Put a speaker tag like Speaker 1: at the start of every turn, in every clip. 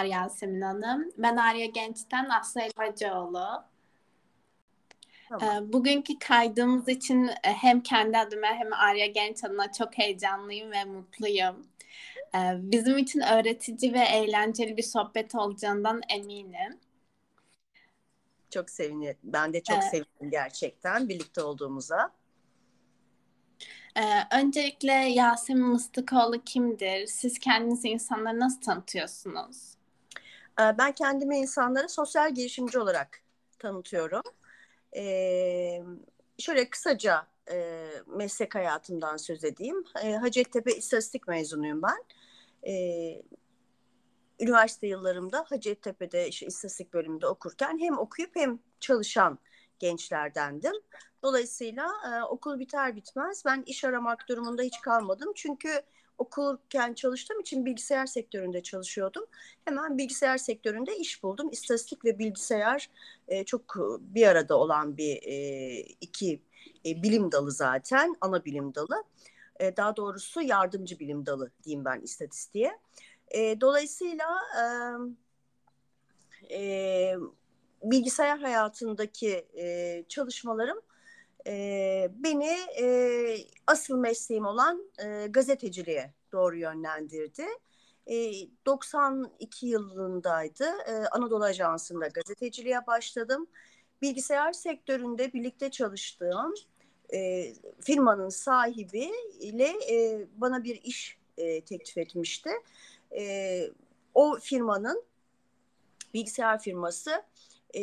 Speaker 1: merhabalar Yasemin Hanım. Ben Arya Genç'ten Aslı Elbacıoğlu. Tamam. E, bugünkü kaydımız için e, hem kendi adıma hem Arya Genç adına çok heyecanlıyım ve mutluyum. E, bizim için öğretici ve eğlenceli bir sohbet olacağından eminim.
Speaker 2: Çok sevinirim. Ben de çok evet. sevindim gerçekten birlikte olduğumuza.
Speaker 1: Ee, öncelikle Yasemin Mıstıkoğlu kimdir? Siz kendinizi insanlara nasıl tanıtıyorsunuz?
Speaker 2: Ee, ben kendimi insanlara sosyal girişimci olarak tanıtıyorum. Ee, şöyle kısaca e, meslek hayatımdan söz edeyim. E, Hacettepe İstatistik mezunuyum ben. Üniversite yıllarımda Hacettepe'de işte istatistik bölümünde okurken hem okuyup hem çalışan gençlerdendim. Dolayısıyla e, okul biter bitmez ben iş aramak durumunda hiç kalmadım. Çünkü okurken çalıştığım için bilgisayar sektöründe çalışıyordum. Hemen bilgisayar sektöründe iş buldum. İstatistik ve bilgisayar e, çok bir arada olan bir e, iki e, bilim dalı zaten, ana bilim dalı. E, daha doğrusu yardımcı bilim dalı diyeyim ben istatistiğe. E, dolayısıyla e, e, bilgisayar hayatındaki e, çalışmalarım e, beni e, asıl mesleğim olan e, gazeteciliğe doğru yönlendirdi. E, 92 yılındaydı. E, Anadolu Ajansı'nda gazeteciliğe başladım. Bilgisayar sektöründe birlikte çalıştığım e, firmanın sahibi ile e, bana bir iş e, teklif etmişti. E, o firmanın bilgisayar firması e,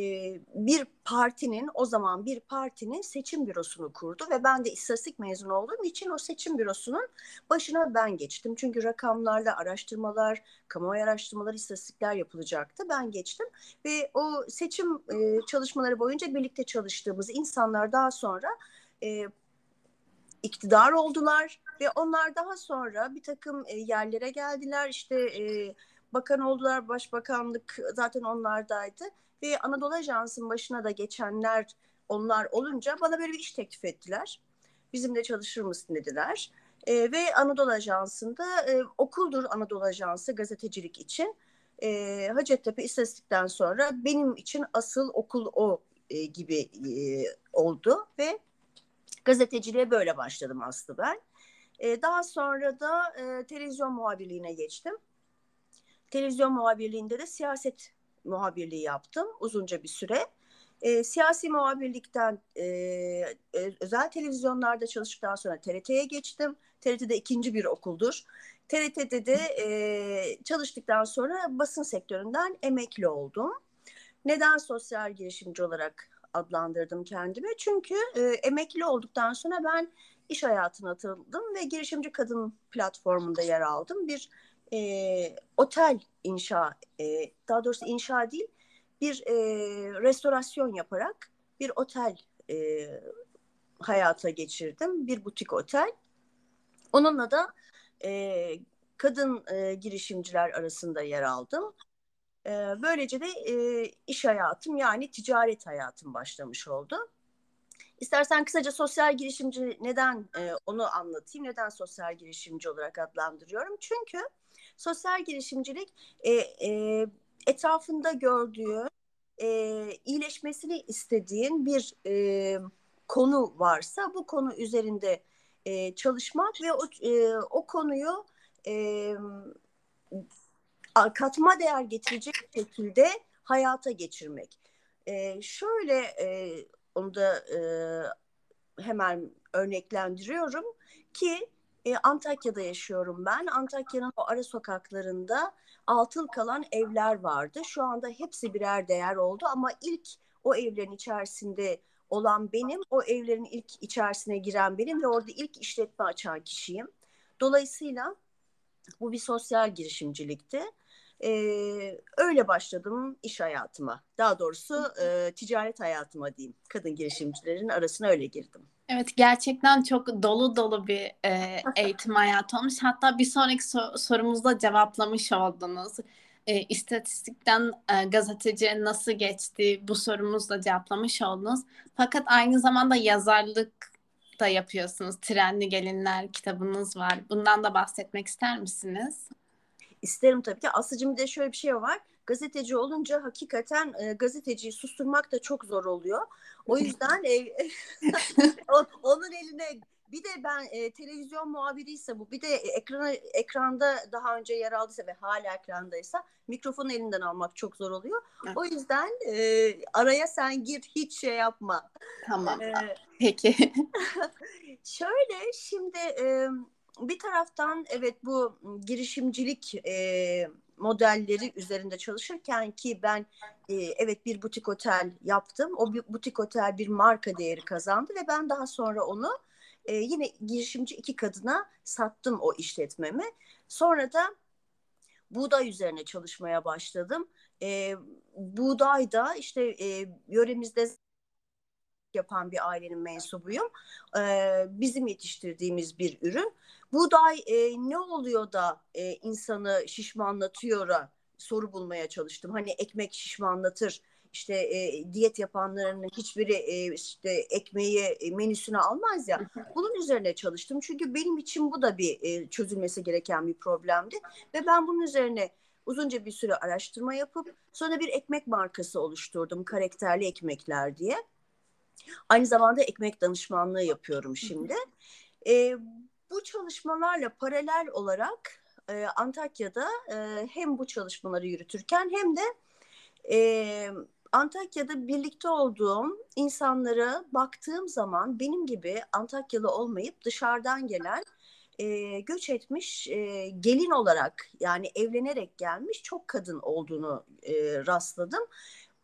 Speaker 2: bir partinin o zaman bir partinin seçim bürosunu kurdu ve ben de istatistik mezunu olduğum için o seçim bürosunun başına ben geçtim. Çünkü rakamlarla araştırmalar, kamuoyu araştırmaları, istatistikler yapılacaktı. Ben geçtim ve o seçim e, çalışmaları boyunca birlikte çalıştığımız insanlar daha sonra e, iktidar oldular ve onlar daha sonra bir takım e, yerlere geldiler. İşte e, bakan oldular, başbakanlık zaten onlardaydı ve Anadolu Ajansı'nın başına da geçenler onlar olunca bana böyle bir iş teklif ettiler. Bizimle çalışır mısın dediler. E, ve Anadolu Ajansı'nda e, okuldur Anadolu Ajansı gazetecilik için. E, Hacettepe İstatistik'ten sonra benim için asıl okul o e, gibi e, oldu ve gazeteciliğe böyle başladım aslında ben. E, daha sonra da e, televizyon muhabirliğine geçtim. Televizyon muhabirliğinde de siyaset muhabirliği yaptım uzunca bir süre. E, siyasi muhabirlikten e, e, özel televizyonlarda çalıştıktan sonra TRT'ye geçtim. TRT'de ikinci bir okuldur. TRT'de de e, çalıştıktan sonra basın sektöründen emekli oldum. Neden sosyal girişimci olarak adlandırdım kendimi? Çünkü e, emekli olduktan sonra ben iş hayatına atıldım ve girişimci kadın platformunda yer aldım. Bir e, otel inşa, e, daha doğrusu inşa değil, bir e, restorasyon yaparak bir otel e, hayata geçirdim. Bir butik otel. Onunla da e, kadın e, girişimciler arasında yer aldım. E, böylece de e, iş hayatım yani ticaret hayatım başlamış oldu. İstersen kısaca sosyal girişimci neden e, onu anlatayım. Neden sosyal girişimci olarak adlandırıyorum? Çünkü sosyal girişimcilik e, e, etrafında gördüğü e, iyileşmesini istediğin bir e, konu varsa bu konu üzerinde e, çalışmak ve o, e, o konuyu e, katma değer getirecek şekilde hayata geçirmek. E, şöyle e, onu da e, hemen örneklendiriyorum ki e, Antakya'da yaşıyorum ben. Antakya'nın o ara sokaklarında altıl kalan evler vardı. Şu anda hepsi birer değer oldu ama ilk o evlerin içerisinde olan benim, o evlerin ilk içerisine giren benim ve orada ilk işletme açan kişiyim. Dolayısıyla bu bir sosyal girişimcilikti. Ee, öyle başladım iş hayatıma. Daha doğrusu e, ticaret hayatıma diyeyim. Kadın girişimcilerin arasına öyle girdim.
Speaker 1: Evet gerçekten çok dolu dolu bir e, eğitim hayatı olmuş. Hatta bir sonraki so- sorumuzda cevaplamış oldunuz. E, istatistikten e, gazeteciye nasıl geçti bu sorumuzla cevaplamış oldunuz. Fakat aynı zamanda yazarlık da yapıyorsunuz. Trenli Gelinler kitabınız var. Bundan da bahsetmek ister misiniz?
Speaker 2: İsterim tabii ki. Aslıcığım bir de şöyle bir şey var. Gazeteci olunca hakikaten e, gazeteciyi susturmak da çok zor oluyor. O yüzden e, onun eline bir de ben e, televizyon muhabiriyse bu bir de ekrana ekranda daha önce yer aldıysa ve hala ekrandaysa mikrofonu elinden almak çok zor oluyor. Evet. O yüzden e, araya sen gir hiç şey yapma.
Speaker 1: Tamam. Ee, Peki.
Speaker 2: şöyle şimdi e, bir taraftan evet bu girişimcilik e, modelleri üzerinde çalışırken ki ben e, evet bir butik otel yaptım. O bir butik otel bir marka değeri kazandı ve ben daha sonra onu e, yine girişimci iki kadına sattım o işletmemi. Sonra da buğday üzerine çalışmaya başladım. E, buğday da işte e, yöremizde yapan bir ailenin mensubuyum. E, bizim yetiştirdiğimiz bir ürün. Buğday e, ne oluyor da e, insanı şişmanlatıyor soru bulmaya çalıştım. Hani ekmek şişmanlatır işte e, diyet yapanların hiçbiri e, işte ekmeği e, menüsüne almaz ya. Bunun üzerine çalıştım. Çünkü benim için bu da bir e, çözülmesi gereken bir problemdi. Ve ben bunun üzerine uzunca bir süre araştırma yapıp sonra bir ekmek markası oluşturdum. Karakterli ekmekler diye. Aynı zamanda ekmek danışmanlığı yapıyorum şimdi. E, bu çalışmalarla paralel olarak e, Antakya'da e, hem bu çalışmaları yürütürken hem de e, Antakya'da birlikte olduğum insanlara baktığım zaman benim gibi Antakyalı olmayıp dışarıdan gelen e, göç etmiş e, gelin olarak yani evlenerek gelmiş çok kadın olduğunu e, rastladım.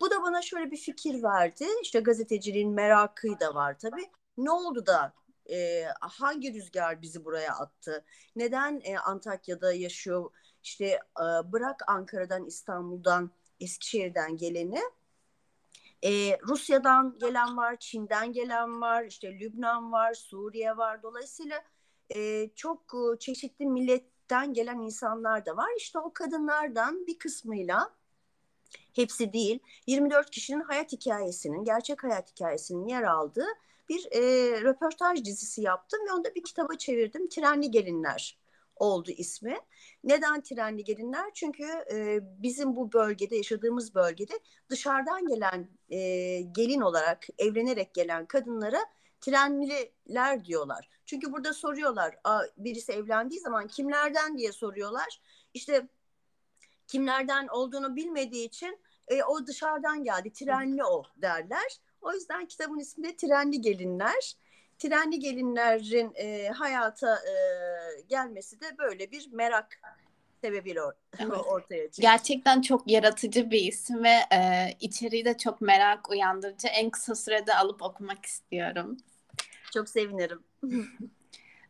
Speaker 2: Bu da bana şöyle bir fikir verdi. İşte gazeteciliğin merakı da var tabii. Ne oldu da e, hangi rüzgar bizi buraya attı? Neden e, Antakya'da yaşıyor? İşte e, bırak Ankara'dan, İstanbul'dan, Eskişehir'den geleni ee, Rusya'dan gelen var, Çin'den gelen var, işte Lübnan var, Suriye var. Dolayısıyla e, çok e, çeşitli milletten gelen insanlar da var. İşte o kadınlardan bir kısmıyla hepsi değil 24 kişinin hayat hikayesinin, gerçek hayat hikayesinin yer aldığı bir e, röportaj dizisi yaptım ve onu da bir kitaba çevirdim. Trenli Gelinler oldu ismi. Neden trenli gelinler? Çünkü e, bizim bu bölgede yaşadığımız bölgede dışarıdan gelen e, gelin olarak evlenerek gelen kadınlara trenliler diyorlar. Çünkü burada soruyorlar birisi evlendiği zaman kimlerden diye soruyorlar. İşte kimlerden olduğunu bilmediği için e, o dışarıdan geldi trenli o derler. O yüzden kitabın ismi de Trenli Gelinler trenli gelinlerin e, hayata e, gelmesi de böyle bir merak sebebiyle or- evet. ortaya çıktı.
Speaker 1: Gerçekten çok yaratıcı bir isim ve e, içeriği de çok merak uyandırıcı. En kısa sürede alıp okumak istiyorum.
Speaker 2: Çok sevinirim.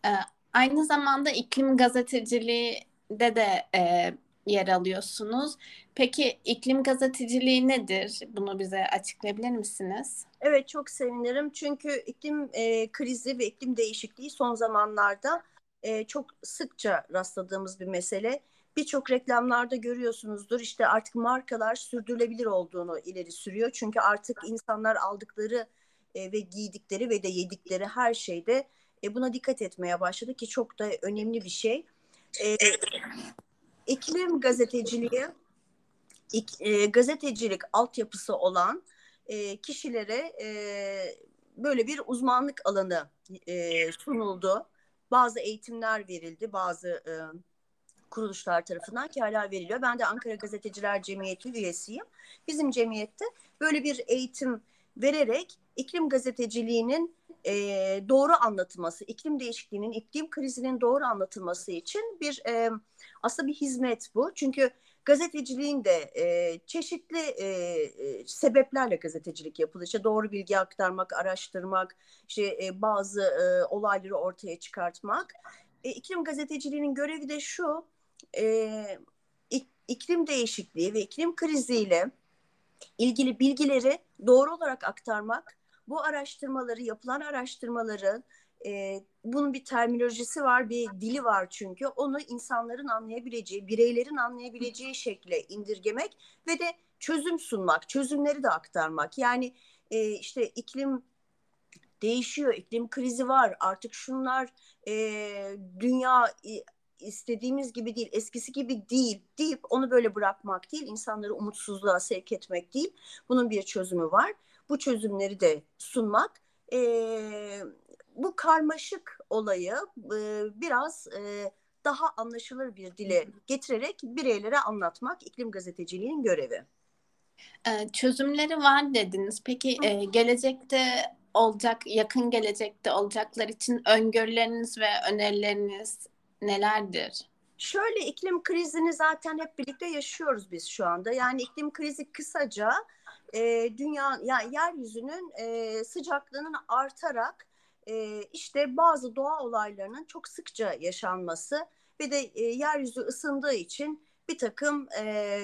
Speaker 1: e, aynı zamanda iklim gazeteciliği de de e, yer alıyorsunuz. Peki iklim gazeteciliği nedir? Bunu bize açıklayabilir misiniz?
Speaker 2: Evet çok sevinirim çünkü iklim e, krizi ve iklim değişikliği son zamanlarda e, çok sıkça rastladığımız bir mesele. Birçok reklamlarda görüyorsunuzdur işte artık markalar sürdürülebilir olduğunu ileri sürüyor. Çünkü artık insanlar aldıkları e, ve giydikleri ve de yedikleri her şeyde e, buna dikkat etmeye başladı ki çok da önemli bir şey. E, iklim gazeteciliği ik, e, gazetecilik altyapısı olan e, kişilere e, böyle bir uzmanlık alanı e, sunuldu. Bazı eğitimler verildi, bazı e, kuruluşlar tarafından ki hala veriliyor. Ben de Ankara Gazeteciler Cemiyeti üyesiyim. Bizim cemiyette böyle bir eğitim vererek iklim gazeteciliğinin e, doğru anlatılması, iklim değişikliğinin, iklim krizinin doğru anlatılması için bir e, aslında bir hizmet bu. Çünkü gazeteciliğin de e, çeşitli e, sebeplerle gazetecilik yapılıyor. İşte doğru bilgi aktarmak, araştırmak, işte e, bazı e, olayları ortaya çıkartmak. E, iklim gazeteciliğinin görevi de şu, e, iklim değişikliği ve iklim kriziyle ilgili bilgileri doğru olarak aktarmak, bu araştırmaları, yapılan araştırmaların e, bunun bir terminolojisi var, bir dili var çünkü. Onu insanların anlayabileceği, bireylerin anlayabileceği şekle indirgemek ve de çözüm sunmak, çözümleri de aktarmak. Yani e, işte iklim değişiyor, iklim krizi var. Artık şunlar e, dünya istediğimiz gibi değil, eskisi gibi değil deyip onu böyle bırakmak değil, insanları umutsuzluğa sevk etmek değil. Bunun bir çözümü var. Bu çözümleri de sunmak. E, bu karmaşık olayı e, biraz e, daha anlaşılır bir dile getirerek bireylere anlatmak iklim gazeteciliğinin görevi.
Speaker 1: Ee, çözümleri var dediniz. Peki e, gelecekte olacak, yakın gelecekte olacaklar için öngörüleriniz ve önerileriniz nelerdir?
Speaker 2: Şöyle iklim krizini zaten hep birlikte yaşıyoruz biz şu anda. Yani iklim krizi kısaca e, dünya yani yeryüzünün e, sıcaklığının artarak e, işte bazı doğa olaylarının çok sıkça yaşanması ve de e, yeryüzü ısındığı için bir takım e,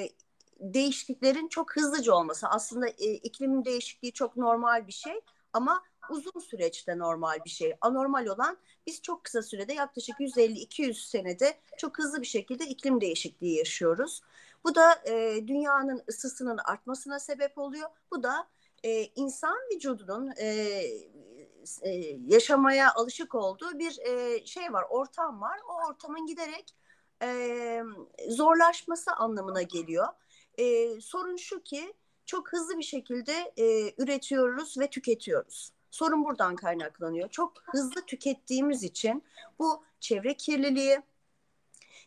Speaker 2: değişikliklerin çok hızlıca olması. Aslında e, iklim değişikliği çok normal bir şey ama uzun süreçte normal bir şey. Anormal olan biz çok kısa sürede yaklaşık 150-200 senede çok hızlı bir şekilde iklim değişikliği yaşıyoruz. Bu da e, dünyanın ısısının artmasına sebep oluyor. Bu da e, insan vücudunun e, e, yaşamaya alışık olduğu bir e, şey var, ortam var. O ortamın giderek e, zorlaşması anlamına geliyor. E, sorun şu ki çok hızlı bir şekilde e, üretiyoruz ve tüketiyoruz. Sorun buradan kaynaklanıyor. Çok hızlı tükettiğimiz için bu çevre kirliliği,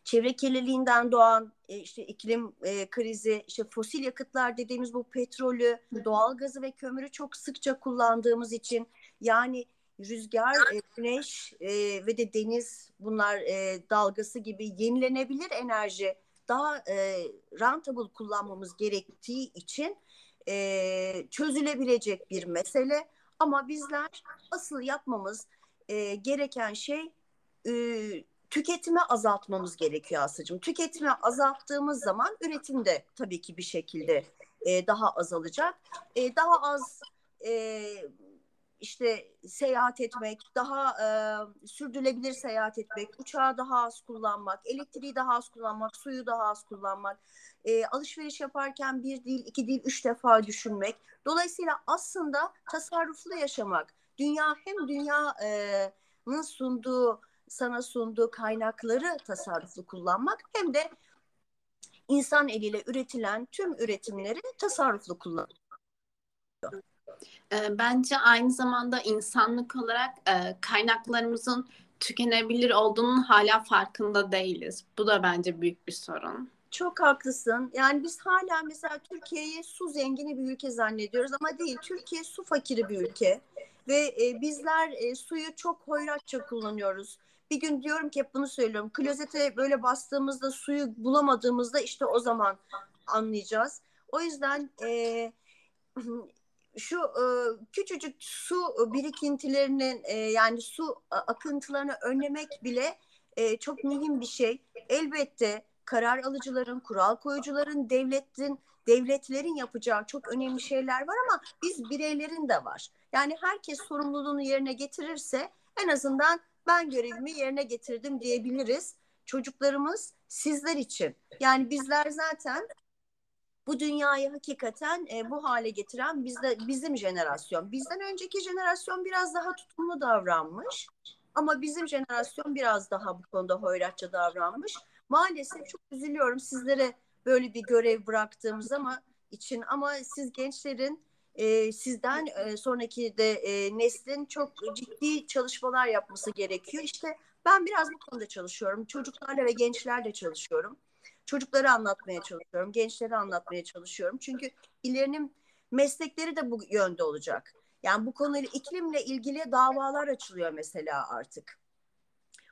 Speaker 2: çevre kirliliğinden doğan e, işte iklim e, krizi, işte fosil yakıtlar dediğimiz bu petrolü, doğal gazı ve kömürü çok sıkça kullandığımız için yani rüzgar, e, güneş e, ve de deniz bunlar e, dalgası gibi yenilenebilir enerji daha e, rentable kullanmamız gerektiği için e, çözülebilecek bir mesele. Ama bizler asıl yapmamız e, gereken şey e, tüketimi azaltmamız gerekiyor Aslı'cığım. Tüketimi azalttığımız zaman üretim de tabii ki bir şekilde e, daha azalacak. E, daha az e, işte seyahat etmek, daha e, sürdürülebilir seyahat etmek, uçağı daha az kullanmak, elektriği daha az kullanmak, suyu daha az kullanmak, e, alışveriş yaparken bir değil, iki değil, üç defa düşünmek. Dolayısıyla aslında tasarruflu yaşamak, dünya hem dünyanın sunduğu, sana sunduğu kaynakları tasarruflu kullanmak hem de insan eliyle üretilen tüm üretimleri tasarruflu kullanmak.
Speaker 1: Ee, bence aynı zamanda insanlık olarak e, kaynaklarımızın tükenebilir olduğunun hala farkında değiliz. Bu da bence büyük bir sorun.
Speaker 2: Çok haklısın. Yani biz hala mesela Türkiye'yi su zengini bir ülke zannediyoruz ama değil. Türkiye su fakiri bir ülke ve e, bizler e, suyu çok hoyratça kullanıyoruz. Bir gün diyorum ki hep bunu söylüyorum. Klozete böyle bastığımızda suyu bulamadığımızda işte o zaman anlayacağız. O yüzden e, şu e, küçücük su birikintilerinin e, yani su akıntılarını önlemek bile e, çok mühim bir şey. Elbette karar alıcıların, kural koyucuların, devletin, devletlerin yapacağı çok önemli şeyler var ama biz bireylerin de var. Yani herkes sorumluluğunu yerine getirirse en azından ben görevimi yerine getirdim diyebiliriz. Çocuklarımız sizler için. Yani bizler zaten bu dünyayı hakikaten e, bu hale getiren bizde bizim jenerasyon. Bizden önceki jenerasyon biraz daha tutumlu davranmış. Ama bizim jenerasyon biraz daha bu konuda hoyratça davranmış. Maalesef çok üzülüyorum sizlere böyle bir görev bıraktığımız ama için ama siz gençlerin e, sizden e, sonraki de e, neslin çok ciddi çalışmalar yapması gerekiyor. İşte ben biraz bu konuda çalışıyorum. Çocuklarla ve gençlerle çalışıyorum. Çocukları anlatmaya çalışıyorum, gençlere anlatmaya çalışıyorum. Çünkü ilerinin meslekleri de bu yönde olacak. Yani bu konuyla iklimle ilgili davalar açılıyor mesela artık.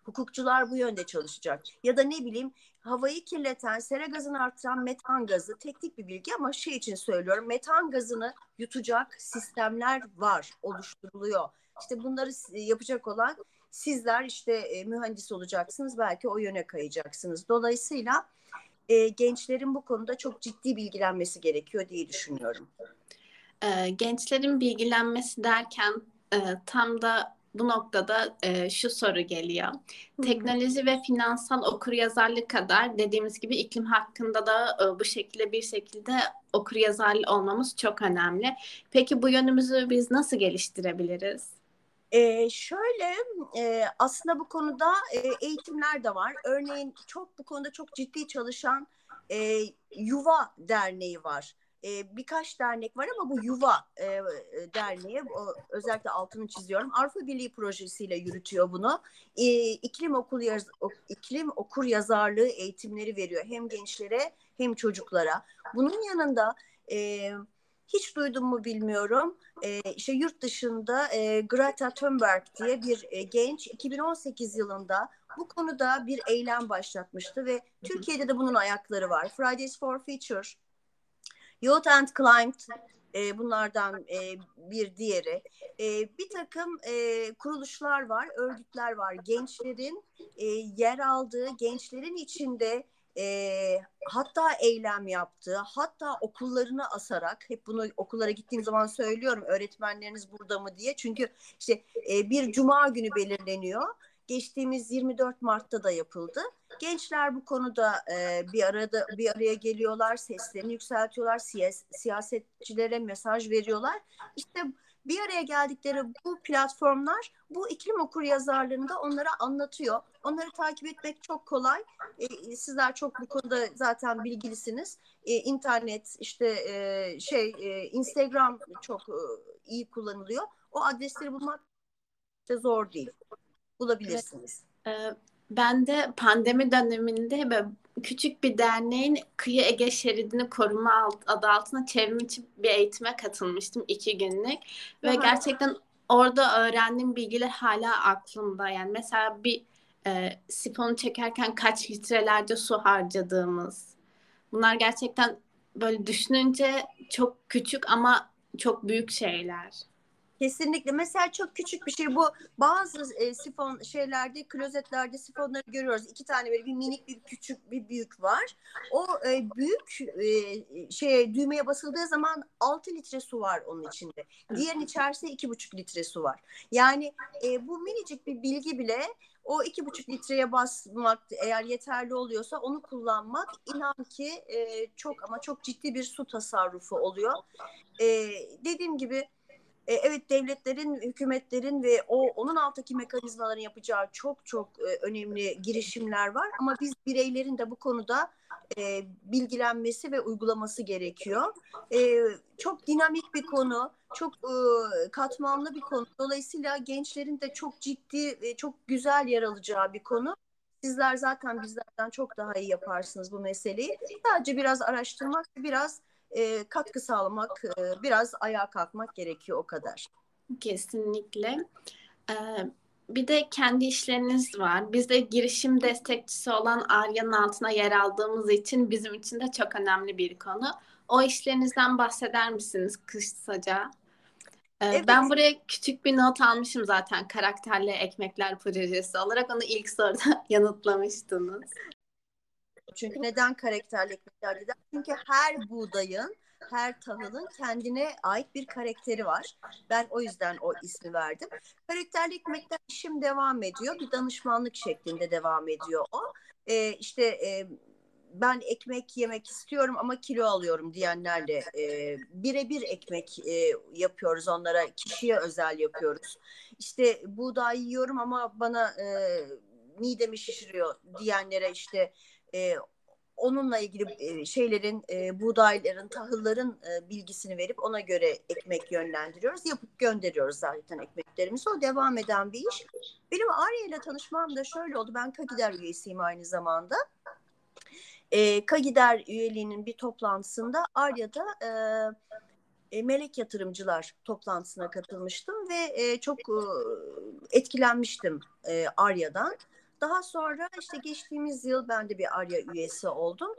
Speaker 2: Hukukçular bu yönde çalışacak. Ya da ne bileyim havayı kirleten, sera gazını artıran metan gazı teknik bir bilgi ama şey için söylüyorum. Metan gazını yutacak sistemler var, oluşturuluyor. İşte bunları yapacak olan sizler işte e, mühendis olacaksınız. Belki o yöne kayacaksınız. Dolayısıyla e, gençlerin bu konuda çok ciddi bilgilenmesi gerekiyor diye düşünüyorum.
Speaker 1: E, gençlerin bilgilenmesi derken e, tam da bu noktada e, şu soru geliyor. Hı-hı. Teknoloji ve finansal okuryazarlık kadar dediğimiz gibi iklim hakkında da e, bu şekilde bir şekilde okuryazarlı olmamız çok önemli. Peki bu yönümüzü biz nasıl geliştirebiliriz?
Speaker 2: Ee, şöyle e, aslında bu konuda e, eğitimler de var. Örneğin çok bu konuda çok ciddi çalışan e, Yuva Derneği var. E, birkaç dernek var ama bu Yuva e, Derneği o, özellikle altını çiziyorum. Avrupa Birliği projesiyle yürütüyor bunu. E, iklim okul yaz, iklim okur yazarlığı eğitimleri veriyor hem gençlere hem çocuklara. Bunun yanında e, hiç duydum mu bilmiyorum. E, işte yurt dışında e, Greta Thunberg diye bir e, genç 2018 yılında bu konuda bir eylem başlatmıştı ve Türkiye'de de bunun ayakları var. Fridays for Future, Youth and Climate e, bunlardan e, bir diğeri. E, bir takım e, kuruluşlar var, örgütler var. Gençlerin e, yer aldığı, gençlerin içinde e, hatta eylem yaptı, hatta okullarını asarak, hep bunu okullara gittiğim zaman söylüyorum öğretmenleriniz burada mı diye. Çünkü işte e, bir cuma günü belirleniyor. Geçtiğimiz 24 Mart'ta da yapıldı. Gençler bu konuda e, bir arada bir araya geliyorlar, seslerini yükseltiyorlar, siyas, siyasetçilere mesaj veriyorlar. İşte bir araya geldikleri bu platformlar bu iklim okur yazarlığını da onlara anlatıyor. Onları takip etmek çok kolay. E, sizler çok bu konuda zaten bilgilisiniz. E, internet işte e, şey e, Instagram çok e, iyi kullanılıyor. O adresleri bulmak de zor değil. Bulabilirsiniz.
Speaker 1: Evet. Ben de pandemi döneminde böyle küçük bir derneğin kıyı Ege şeridini koruma adı altında çevrim içi bir eğitime katılmıştım iki günlük. Ve Aha. gerçekten orada öğrendiğim bilgiler hala aklımda. Yani mesela bir e, sifonu çekerken kaç litrelerce su harcadığımız. Bunlar gerçekten böyle düşününce çok küçük ama çok büyük şeyler.
Speaker 2: Kesinlikle. Mesela çok küçük bir şey bu. Bazı e, sifon şeylerde, klozetlerde sifonları görüyoruz. İki tane böyle bir minik bir küçük bir büyük var. O e, büyük e, şey düğmeye basıldığı zaman 6 litre su var onun içinde. Diğerinin içerisinde 2,5 litre su var. Yani e, bu minicik bir bilgi bile o iki buçuk litreye basmak eğer yeterli oluyorsa onu kullanmak inan ki e, çok ama çok ciddi bir su tasarrufu oluyor. E, dediğim gibi e, evet devletlerin, hükümetlerin ve o onun alttaki mekanizmaların yapacağı çok çok e, önemli girişimler var ama biz bireylerin de bu konuda e, bilgilenmesi ve uygulaması gerekiyor. E, çok dinamik bir konu, çok e, katmanlı bir konu. Dolayısıyla gençlerin de çok ciddi ve çok güzel yer alacağı bir konu. Sizler zaten bizlerden çok daha iyi yaparsınız bu meseleyi. Sadece biraz araştırmak, biraz e, katkı sağlamak, e, biraz ayağa kalkmak gerekiyor o kadar.
Speaker 1: Kesinlikle. Ee, bir de kendi işleriniz var. Biz de girişim destekçisi olan Arya'nın altına yer aldığımız için bizim için de çok önemli bir konu. O işlerinizden bahseder misiniz kısaca? Ee, evet. Ben buraya küçük bir not almışım zaten karakterli ekmekler projesi olarak. Onu ilk soruda yanıtlamıştınız.
Speaker 2: Çünkü neden karakterli ekmekler dedi? Çünkü her buğdayın, her tahılın kendine ait bir karakteri var. Ben o yüzden o ismi verdim. Karakterli ekmekler işim devam ediyor. Bir danışmanlık şeklinde devam ediyor o. Ee, işte e, ben ekmek yemek istiyorum ama kilo alıyorum diyenlerle e, birebir ekmek e, yapıyoruz onlara kişiye özel yapıyoruz. İşte buğday yiyorum ama bana e, midemi şişiriyor diyenlere işte e, onunla ilgili e, şeylerin, e, buğdayların, tahılların e, bilgisini verip ona göre ekmek yönlendiriyoruz. Yapıp gönderiyoruz zaten ekmeklerimizi. O devam eden bir iş. Benim Arya ile tanışmam da şöyle oldu. Ben Kagider üyesiyim aynı zamanda. E, Kagider üyeliğinin bir toplantısında Arya'da e, e, melek yatırımcılar toplantısına katılmıştım ve e, çok e, etkilenmiştim e, Arya'dan. Daha sonra işte geçtiğimiz yıl ben de bir ARYA üyesi oldum.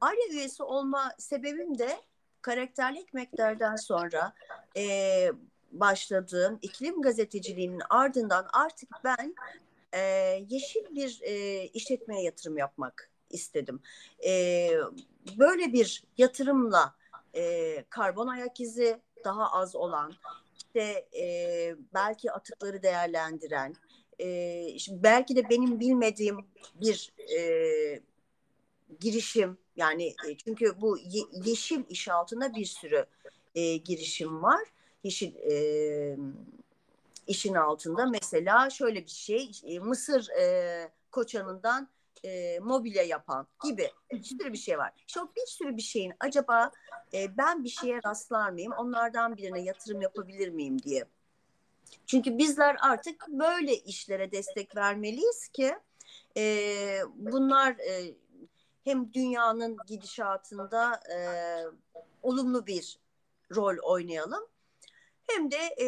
Speaker 2: ARYA üyesi olma sebebim de karakterli ekmeklerden sonra e, başladığım iklim gazeteciliğinin ardından artık ben e, yeşil bir e, işletmeye yatırım yapmak istedim. E, böyle bir yatırımla e, karbon ayak izi daha az olan, işte e, belki atıkları değerlendiren, e, şimdi belki de benim bilmediğim bir e, girişim yani e, çünkü bu ye, yeşil iş altında bir sürü e, girişim var. Yeşil e, işin altında mesela şöyle bir şey e, Mısır e, koçanından e, mobilya yapan gibi bir sürü bir şey var. İşte o bir sürü bir şeyin acaba e, ben bir şeye rastlar mıyım? Onlardan birine yatırım yapabilir miyim diye. Çünkü bizler artık böyle işlere destek vermeliyiz ki e, bunlar e, hem dünyanın gidişatında e, olumlu bir rol oynayalım. Hem de e,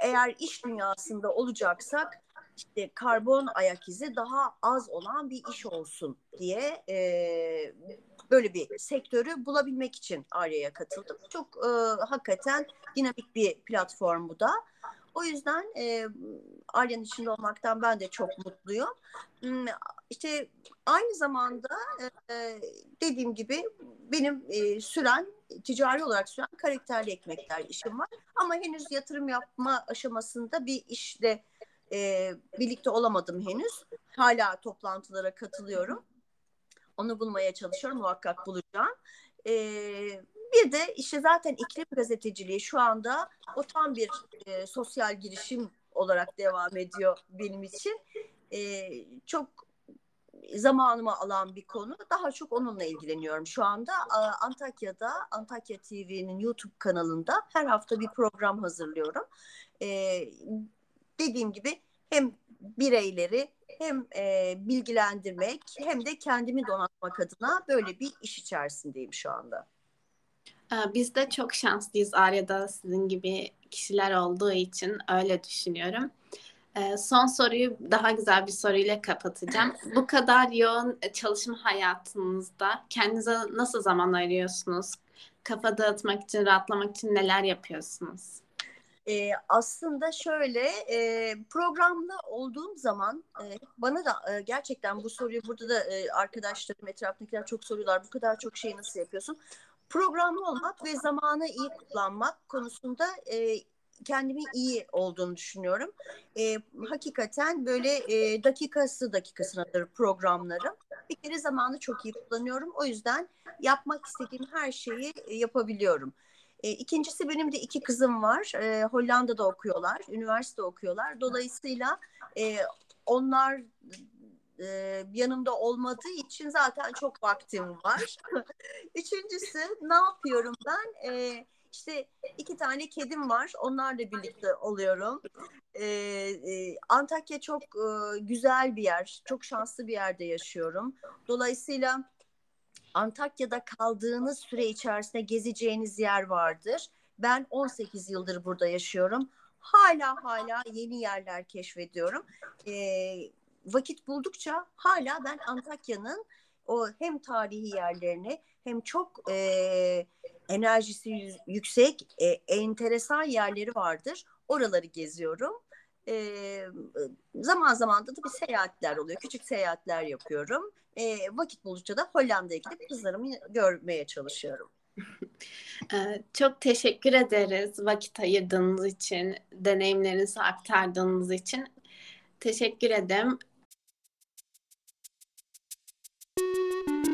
Speaker 2: eğer iş dünyasında olacaksak işte karbon ayak izi daha az olan bir iş olsun diye e, böyle bir sektörü bulabilmek için Arya'ya katıldım. Çok e, hakikaten dinamik bir platform bu da. O yüzden e, Arya'nın içinde olmaktan ben de çok mutluyum. Hmm, işte aynı zamanda e, dediğim gibi benim e, süren ticari olarak süren karakterli ekmekler işim var. Ama henüz yatırım yapma aşamasında bir işte e, birlikte olamadım henüz. Hala toplantılara katılıyorum. Onu bulmaya çalışıyorum. Muhakkak bulacağım. E, bir de işte zaten iklim gazeteciliği şu anda o tam bir e, sosyal girişim olarak devam ediyor benim için. E, çok zamanımı alan bir konu. Daha çok onunla ilgileniyorum şu anda. Antakya'da, Antakya TV'nin YouTube kanalında her hafta bir program hazırlıyorum. Ee, dediğim gibi hem bireyleri hem e, bilgilendirmek hem de kendimi donatmak adına böyle bir iş içerisindeyim şu anda.
Speaker 1: Ee, biz de çok şanslıyız Arya'da sizin gibi kişiler olduğu için öyle düşünüyorum. Ee, son soruyu daha güzel bir soruyla kapatacağım. Bu kadar yoğun çalışma hayatınızda kendinize nasıl zaman ayırıyorsunuz? Kafa dağıtmak için, rahatlamak için neler yapıyorsunuz?
Speaker 2: E, aslında şöyle e, programlı olduğum zaman e, bana da e, gerçekten bu soruyu burada da e, arkadaşlarım etrafındakiler çok soruyorlar. Bu kadar çok şeyi nasıl yapıyorsun? Programlı olmak ve zamanı iyi kullanmak konusunda e, kendimi iyi olduğunu düşünüyorum. E, hakikaten böyle e, dakikası dakikasınadır programlarım. Bir kere zamanı çok iyi kullanıyorum. O yüzden yapmak istediğim her şeyi e, yapabiliyorum. E, ikincisi benim de iki kızım var. E, Hollanda'da okuyorlar, üniversite okuyorlar. Dolayısıyla e, onlar e, yanımda olmadığı için zaten çok vaktim var. Üçüncüsü ne yapıyorum ben? E, işte iki tane kedim var. Onlarla birlikte oluyorum. Ee, e, Antakya çok e, güzel bir yer. Çok şanslı bir yerde yaşıyorum. Dolayısıyla Antakya'da kaldığınız süre içerisinde gezeceğiniz yer vardır. Ben 18 yıldır burada yaşıyorum. Hala hala yeni yerler keşfediyorum. Ee, vakit buldukça hala ben Antakya'nın o hem tarihi yerlerini hem çok e, enerjisi yüksek, e, enteresan yerleri vardır. Oraları geziyorum. E, zaman zaman da bir seyahatler oluyor. Küçük seyahatler yapıyorum. E, vakit buldukça da Hollanda'ya gidip kızlarımı görmeye çalışıyorum.
Speaker 1: Çok teşekkür ederiz vakit ayırdığınız için, deneyimlerinizi aktardığınız için. Teşekkür ederim. Thank you.